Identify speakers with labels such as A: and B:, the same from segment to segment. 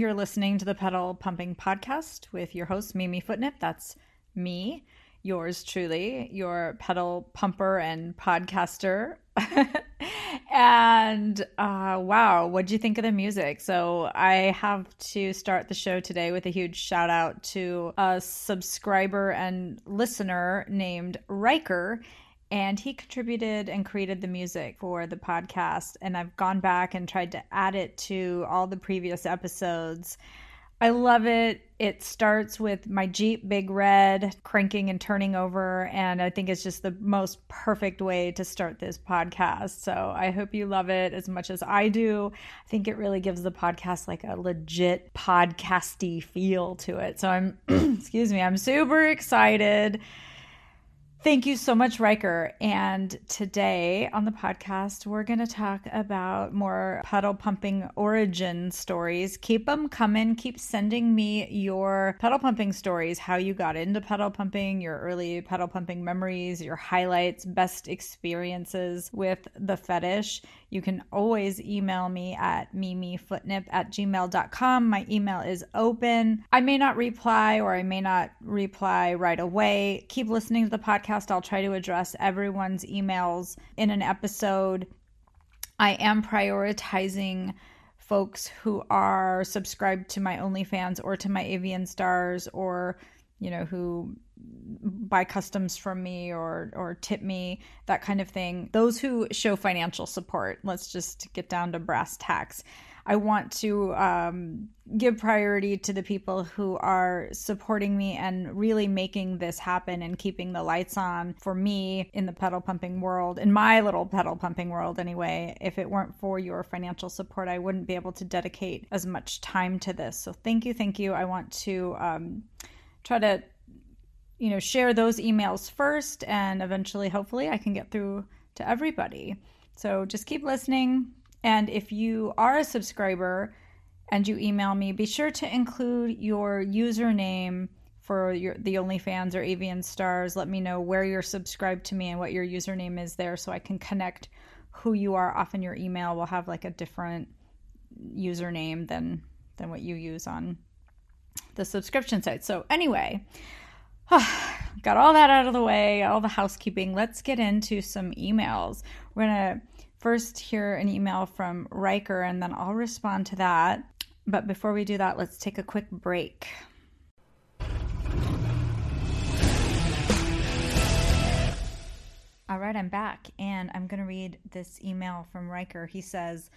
A: You're listening to the Pedal Pumping Podcast with your host, Mimi Footnip. That's me, yours truly, your pedal pumper and podcaster. and uh, wow, what do you think of the music? So, I have to start the show today with a huge shout out to a subscriber and listener named Riker and he contributed and created the music for the podcast and i've gone back and tried to add it to all the previous episodes. I love it. It starts with my jeep big red cranking and turning over and i think it's just the most perfect way to start this podcast. So i hope you love it as much as i do. I think it really gives the podcast like a legit podcasty feel to it. So i'm excuse me i'm super excited Thank you so much, Riker. And today on the podcast, we're going to talk about more pedal pumping origin stories. Keep them coming. Keep sending me your pedal pumping stories, how you got into pedal pumping, your early pedal pumping memories, your highlights, best experiences with the fetish. You can always email me at mimifootnip at gmail.com. My email is open. I may not reply or I may not reply right away. Keep listening to the podcast. I'll try to address everyone's emails in an episode. I am prioritizing folks who are subscribed to my OnlyFans or to my AVN Stars or, you know, who buy customs from me or or tip me that kind of thing. Those who show financial support let's just get down to brass tacks. I want to um, give priority to the people who are supporting me and really making this happen and keeping the lights on for me in the pedal pumping world in my little pedal pumping world anyway. If it weren't for your financial support i wouldn't be able to dedicate as much time to this. So thank you thank you. I want to um, try to you know, share those emails first and eventually, hopefully, I can get through to everybody. So just keep listening. And if you are a subscriber and you email me, be sure to include your username for your the OnlyFans or AVN Stars. Let me know where you're subscribed to me and what your username is there so I can connect who you are. Often your email will have like a different username than than what you use on the subscription site. So anyway, got all that out of the way, all the housekeeping. Let's get into some emails. We're going to first hear an email from Riker and then I'll respond to that. But before we do that, let's take a quick break. All right, I'm back and I'm going to read this email from Riker. He says,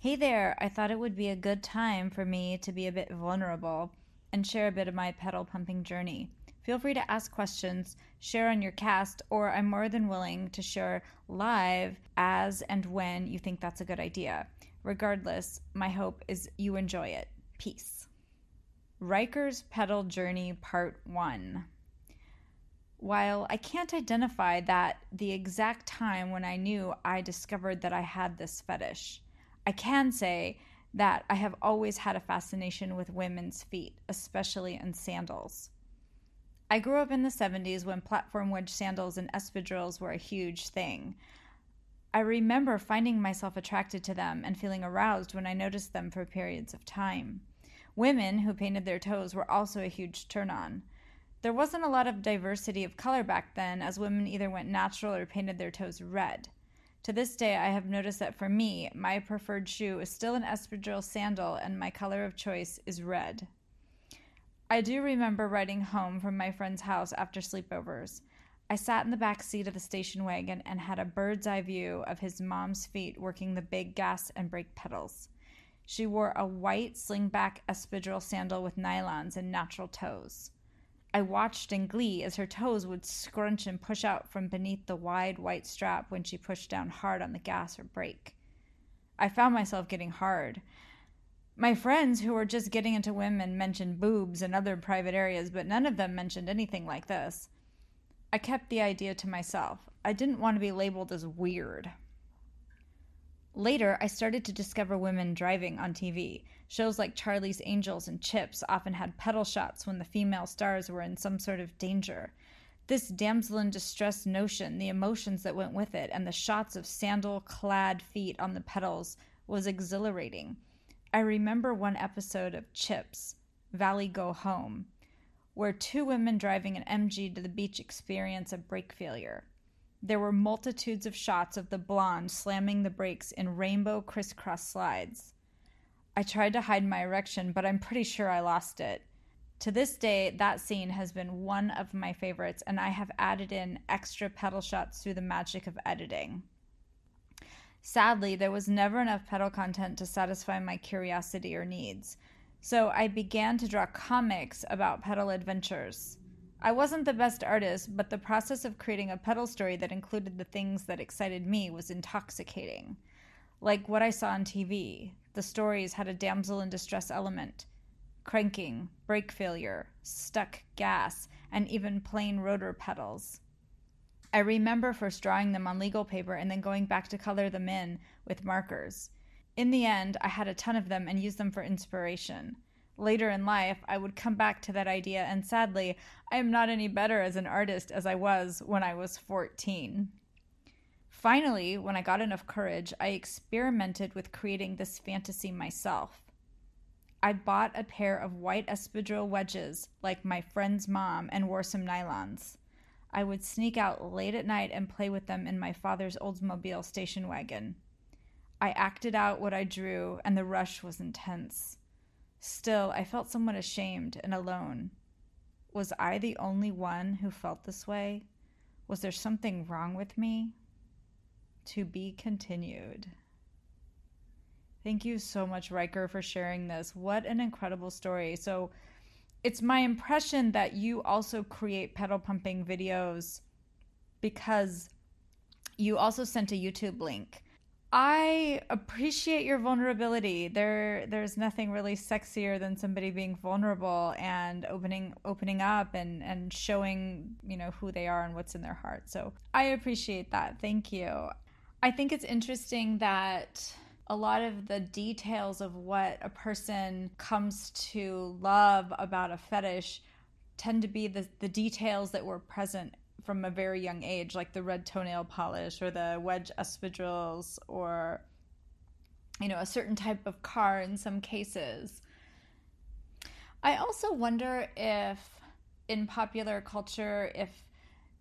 A: Hey there, I thought it would be a good time for me to be a bit vulnerable and share a bit of my pedal pumping journey. Feel free to ask questions, share on your cast, or I'm more than willing to share live as and when you think that's a good idea. Regardless, my hope is you enjoy it. Peace. Riker's Pedal Journey Part 1. While I can't identify that the exact time when I knew I discovered that I had this fetish, I can say that I have always had a fascination with women's feet, especially in sandals. I grew up in the 70s when platform wedge sandals and espadrilles were a huge thing. I remember finding myself attracted to them and feeling aroused when I noticed them for periods of time. Women who painted their toes were also a huge turn on. There wasn't a lot of diversity of color back then, as women either went natural or painted their toes red. To this day, I have noticed that for me, my preferred shoe is still an espadrille sandal, and my color of choice is red. I do remember riding home from my friend's house after sleepovers. I sat in the back seat of the station wagon and had a bird's eye view of his mom's feet working the big gas and brake pedals. She wore a white slingback espadrille sandal with nylons and natural toes. I watched in glee as her toes would scrunch and push out from beneath the wide white strap when she pushed down hard on the gas or brake. I found myself getting hard. My friends who were just getting into women mentioned boobs and other private areas, but none of them mentioned anything like this. I kept the idea to myself. I didn't want to be labeled as weird. Later, I started to discover women driving on TV. Shows like Charlie's Angels and CHiPs often had pedal shots when the female stars were in some sort of danger. This damsel in distress notion, the emotions that went with it, and the shots of sandal clad feet on the pedals was exhilarating. I remember one episode of CHiPs, Valley Go Home, where two women driving an MG to the beach experience a brake failure. There were multitudes of shots of the blonde slamming the brakes in rainbow crisscross slides. I tried to hide my erection, but I'm pretty sure I lost it. To this day, that scene has been one of my favorites, and I have added in extra pedal shots through the magic of editing. Sadly, there was never enough pedal content to satisfy my curiosity or needs, so I began to draw comics about pedal adventures. I wasn't the best artist, but the process of creating a pedal story that included the things that excited me was intoxicating. Like what I saw on TV, the stories had a damsel in distress element cranking, brake failure, stuck gas, and even plain rotor pedals. I remember first drawing them on legal paper and then going back to color them in with markers. In the end, I had a ton of them and used them for inspiration. Later in life, I would come back to that idea, and sadly, I am not any better as an artist as I was when I was 14. Finally, when I got enough courage, I experimented with creating this fantasy myself. I bought a pair of white espadrille wedges, like my friend's mom, and wore some nylons. I would sneak out late at night and play with them in my father's Oldsmobile station wagon. I acted out what I drew, and the rush was intense. Still, I felt somewhat ashamed and alone. Was I the only one who felt this way? Was there something wrong with me? To be continued. Thank you so much, Riker, for sharing this. What an incredible story. So, it's my impression that you also create pedal pumping videos because you also sent a YouTube link. I appreciate your vulnerability. There there's nothing really sexier than somebody being vulnerable and opening opening up and and showing, you know, who they are and what's in their heart. So, I appreciate that. Thank you. I think it's interesting that a lot of the details of what a person comes to love about a fetish tend to be the, the details that were present from a very young age, like the red toenail polish or the wedge espadrilles or, you know, a certain type of car in some cases. I also wonder if in popular culture, if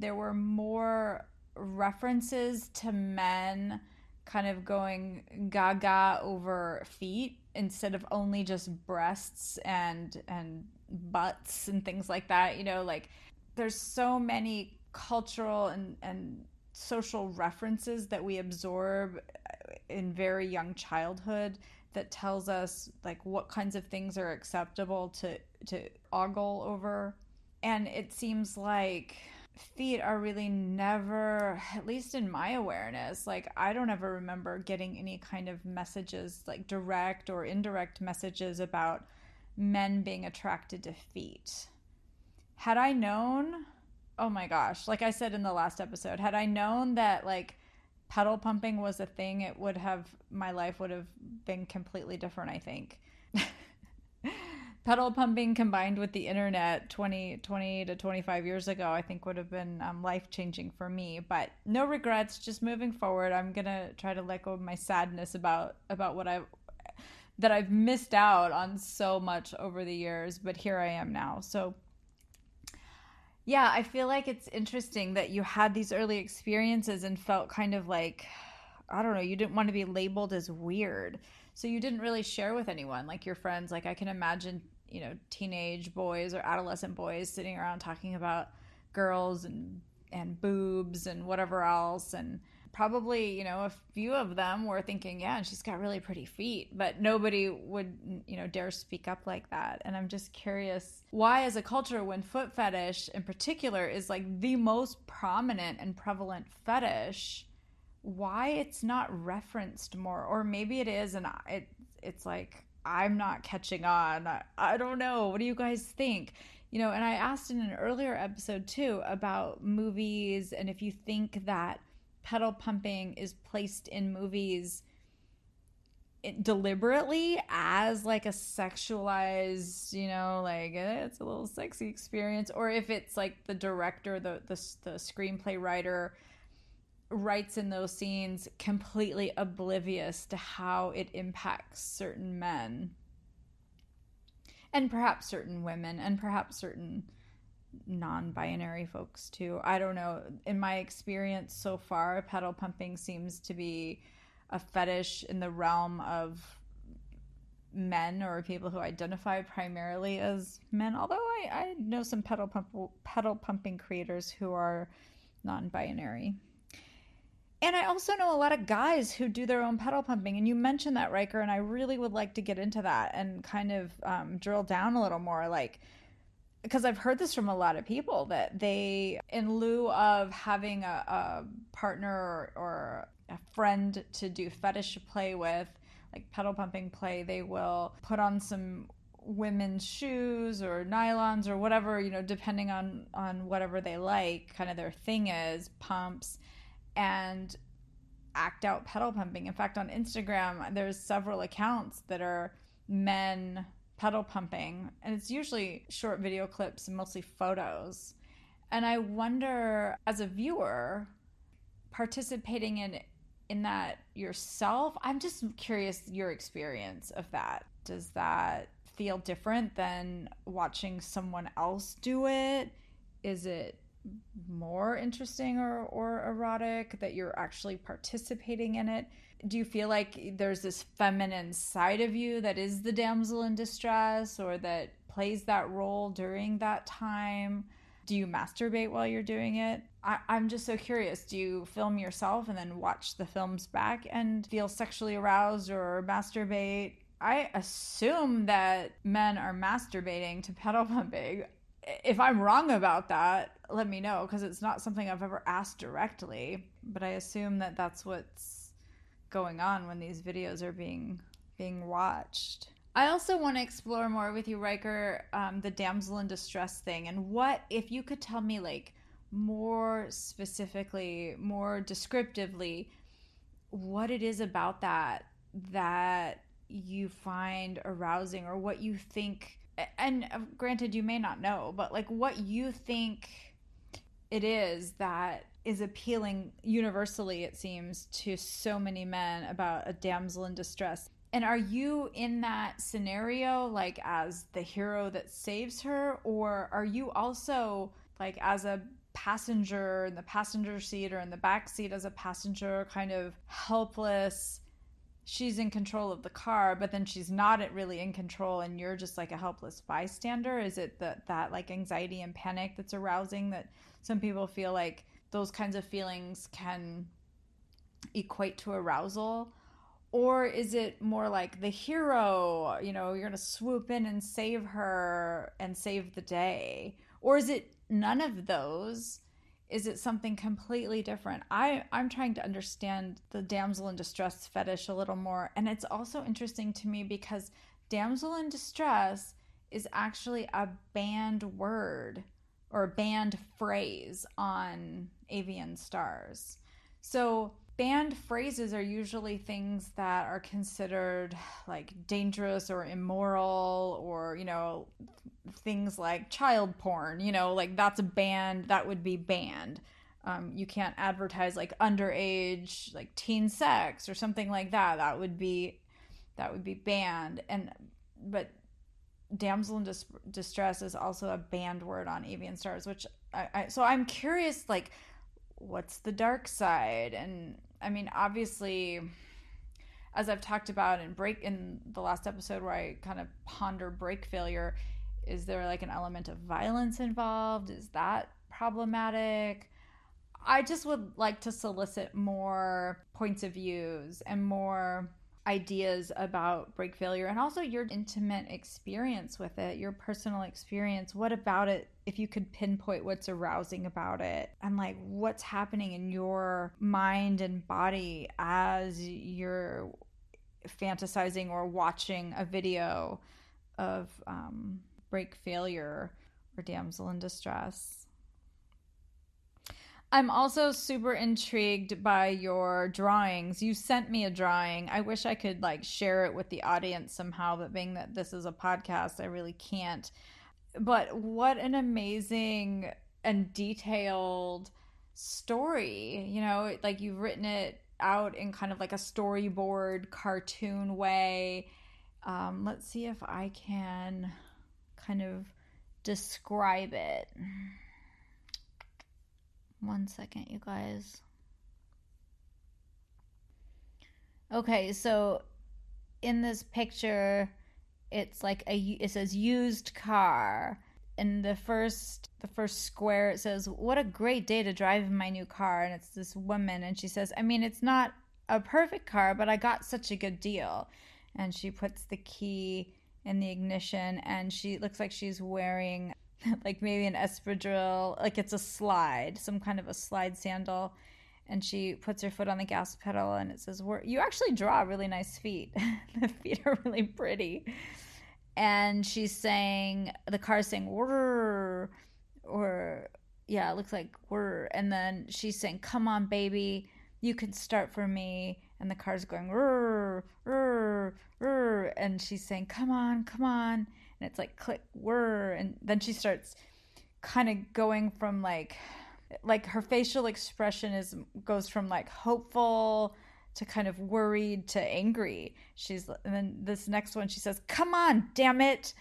A: there were more references to men kind of going gaga over feet instead of only just breasts and and butts and things like that you know like there's so many cultural and and social references that we absorb uh, in very young childhood that tells us like what kinds of things are acceptable to to ogle over. And it seems like feet are really never at least in my awareness like i don't ever remember getting any kind of messages like direct or indirect messages about men being attracted to feet. Had i known oh my gosh like i said in the last episode had i known that like pedal pumping was a thing it would have my life would have been completely different i think pedal pumping combined with the internet 20, 20 to 25 years ago, I think would have been um, life changing for me. But no regrets, just moving forward. I'm going to try to let go of my sadness about, about what I've, that I've missed out on so much over the years. But here I am now. So, yeah, I feel like it's interesting that you had these early experiences and felt kind of like, I don't know, you didn't want to be labeled as weird. So you didn't really share with anyone, like your friends. Like I can imagine you know teenage boys or adolescent boys sitting around talking about girls and and boobs and whatever else and probably you know a few of them were thinking yeah she's got really pretty feet but nobody would you know dare speak up like that and i'm just curious why as a culture when foot fetish in particular is like the most prominent and prevalent fetish why it's not referenced more or maybe it is and it it's like I'm not catching on. I, I don't know. What do you guys think? You know, and I asked in an earlier episode too about movies and if you think that pedal pumping is placed in movies deliberately as like a sexualized, you know, like eh, it's a little sexy experience, or if it's like the director, the the, the screenplay writer writes in those scenes completely oblivious to how it impacts certain men and perhaps certain women and perhaps certain non-binary folks too. I don't know. In my experience so far, pedal pumping seems to be a fetish in the realm of men or people who identify primarily as men. Although I, I know some pedal pump pedal pumping creators who are non-binary. And I also know a lot of guys who do their own pedal pumping. And you mentioned that, Riker, and I really would like to get into that and kind of um, drill down a little more. Like, because I've heard this from a lot of people that they, in lieu of having a, a partner or, or a friend to do fetish play with, like pedal pumping play, they will put on some women's shoes or nylons or whatever, you know, depending on on whatever they like, kind of their thing is, pumps and act out pedal pumping. In fact, on Instagram, there's several accounts that are men pedal pumping, and it's usually short video clips and mostly photos. And I wonder, as a viewer, participating in in that yourself, I'm just curious your experience of that. Does that feel different than watching someone else do it? Is it more interesting or, or erotic that you're actually participating in it? Do you feel like there's this feminine side of you that is the damsel in distress or that plays that role during that time? Do you masturbate while you're doing it? I, i'm just so curious. Do you film yourself and then watch the films back and feel sexually aroused or masturbate? I assume that men are masturbating to pedal pumping if I'm wrong about that, let me know because it's not something I've ever asked directly. But I assume that that's what's going on when these videos are being being watched. I also want to explore more with you, Riker, um, the damsel in distress thing, and what if you could tell me like more specifically, more descriptively, what it is about that that you find arousing, or what you think and uh, granted you may not know but like what you think it is that is appealing universally it seems to so many men about a damsel in distress. And are you in that scenario like as the hero that saves her? Or are you also like as a passenger in the passenger seat or in the back seat as a passenger kind of helpless she's in control of the car, but then she's not really in control and you're just like a helpless bystander? Is it that that like anxiety and panic that's arousing that some people feel like those kinds of feelings can equate to arousal? Or is it more like the hero, you know, you're going to swoop in and save her and save the day? Or is it none of those? Is it something completely different? I i'm trying to understand the damsel in distress fetish a little more. And it's also interesting to me because damsel in distress is actually a banned word or banned phrase on AVN Stars. So banned phrases are usually things that are considered like dangerous or immoral or you know things like child porn you know like that's a banned that would be banned. Um, you can't advertise like underage like teen sex or something like that. That would be that would be banned. And but damsel in dis- distress is also a banned word on AVN Stars which I, I so i'm curious like what's the dark side? And I mean, obviously, as I've talked about in break in the last episode where I kind of ponder brake failure, is there like an element of violence involved? Is that problematic? I just would like to solicit more points of views and more ideas about brake failure and also your intimate experience with it, your personal experience. What about it, if you could pinpoint what's arousing about it and like what's happening in your mind and body as you're fantasizing or watching a video of um, brake failure or damsel in distress? I'm also super intrigued by your drawings. You sent me a drawing. I wish I could like share it with the audience somehow, but being that this is a podcast, I really can't. But what an amazing and detailed story. You know, like you've written it out in kind of like a storyboard cartoon way. Um, let's see if I can kind of describe it. One second, you guys. Okay, so in this picture, it's like a it says used car. In the first the first square, it says, "What a great day to drive my new car." And it's this woman, and she says, "I mean, it's not a perfect car, but I got such a good deal." And she puts the key in the ignition, and she looks like she's wearing like maybe an espadrille, like it's a slide, some kind of a slide sandal. And she puts her foot on the gas pedal and it says you actually draw really nice feet. The feet are really pretty. And she's saying the car's saying Whir, or yeah it looks like Whir. and then she's saying come on baby you can start for me. And the car's going Whir, Whir, Whir. and she's saying come on come on and it's like click Whir. and then she starts kind of going from like like her facial expression is goes from like hopeful to kind of worried to angry. She's and then this next one she says, "Come on, damn it."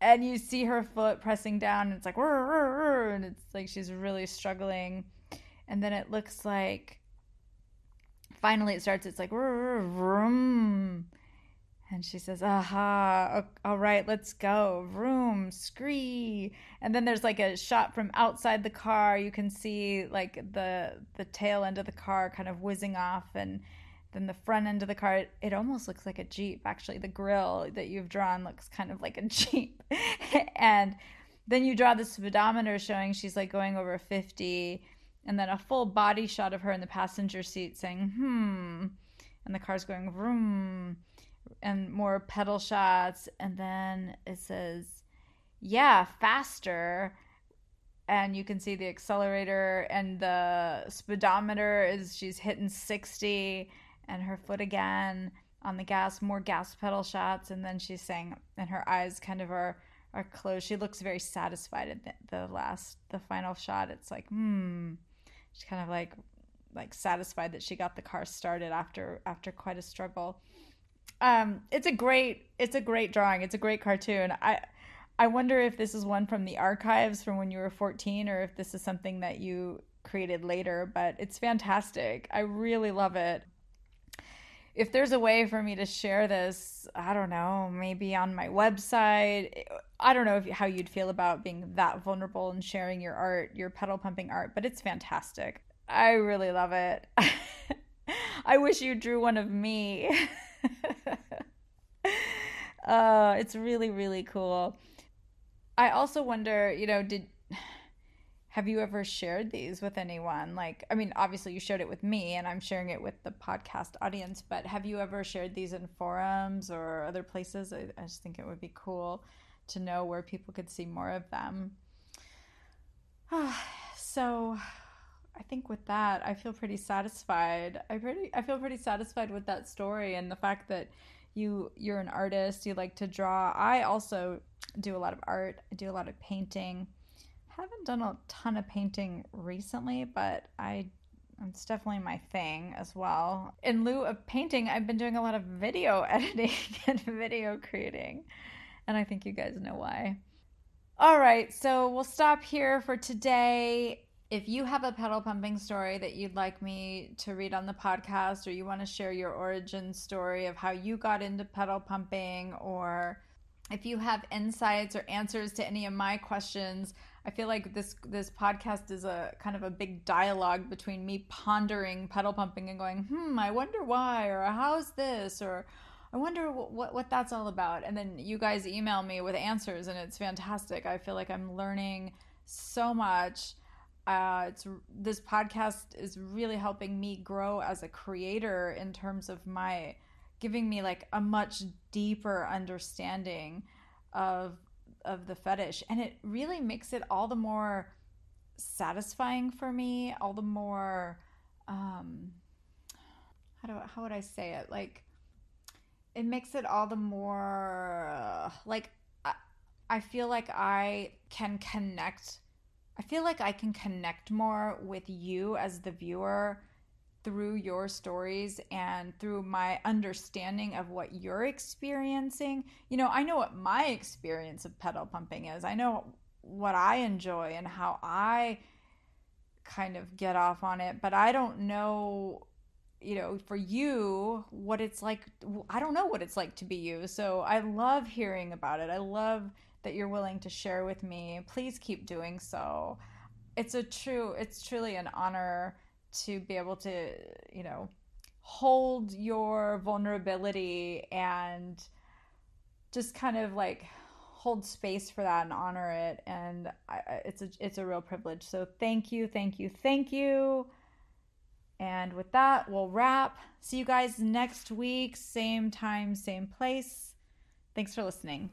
A: And you see her foot pressing down and it's like and it's like she's really struggling. And then it looks like finally it starts it's like vroom and she says, aha, all right, let's go. Vroom, scree. And then there's like a shot from outside the car. You can see like the the tail end of the car kind of whizzing off and then the front end of the car it, it almost looks like a Jeep. Actually, the grill that you've drawn looks kind of like a Jeep. and then you draw the speedometer showing she's like going over 50 and then a full body shot of her in the passenger seat saying, "Hmm." And the car's going vroom and more pedal shots. And then it says yeah faster. And you can see the accelerator and the speedometer is she's hitting 60 and her foot again on the gas more gas pedal shots. And then she's saying and her eyes kind of are are closed. She looks very satisfied at the, the last the final shot. It's like hmm she's kind of like like satisfied that she got the car started after after quite a struggle um, it's a great it's a great drawing. It's a great cartoon. I I wonder if this is one from the archives from when you were 14 or if this is something that you created later, but it's fantastic. I really love it. If there's a way for me to share this, I don't know, maybe on my website. I don't know if, how you'd feel about being that vulnerable and sharing your art, your pedal pumping art, but it's fantastic. I really love it. I wish you drew one of me. uh, it's really, really cool. I also wonder, you know, did have you ever shared these with anyone? Like, I mean, obviously you shared it with me and I'm sharing it with the podcast audience, but have you ever shared these in forums or other places? I, I just think it would be cool to know where people could see more of them. so, I think with that, I feel pretty satisfied. I pretty I feel pretty satisfied with that story and the fact that you you're an artist, you like to draw. I also do a lot of art. I do a lot of painting. Haven't done a ton of painting recently, but I it's definitely my thing as well. In lieu of painting, I've been doing a lot of video editing and video creating. And I think you guys know why. All right, so we'll stop here for today if you have a pedal pumping story that you'd like me to read on the podcast, or you want to share your origin story of how you got into pedal pumping, or if you have insights or answers to any of my questions, I feel like this this podcast is a kind of a big dialogue between me pondering pedal pumping and going, hmm, I wonder why, or how's this, or I wonder what, what, what that's all about. And then you guys email me with answers, and it's fantastic. I feel like I'm learning so much uh, it's this podcast is really helping me grow as a creator in terms of my giving me like a much deeper understanding of of the fetish. And it really makes it all the more satisfying for me all the more um how do how would i say it? Like it makes it all the more uh, like I, I feel like i can connect I feel like I can connect more with you as the viewer through your stories and through my understanding of what you're experiencing. You know, I know what my experience of pedal pumping is. I know what I enjoy and how I kind of get off on it, but I don't know you know, for you, what it's like. I don't know what it's like to be you. So I love hearing about it. I love that you're willing to share with me. Please keep doing so. It's a true, it's truly an honor to be able to, you know, hold your vulnerability and just kind of like hold space for that and honor it. And I, it's a it's a real privilege. So thank you thank you thank you. And with that we'll wrap. See you guys next week same time same place. Thanks for listening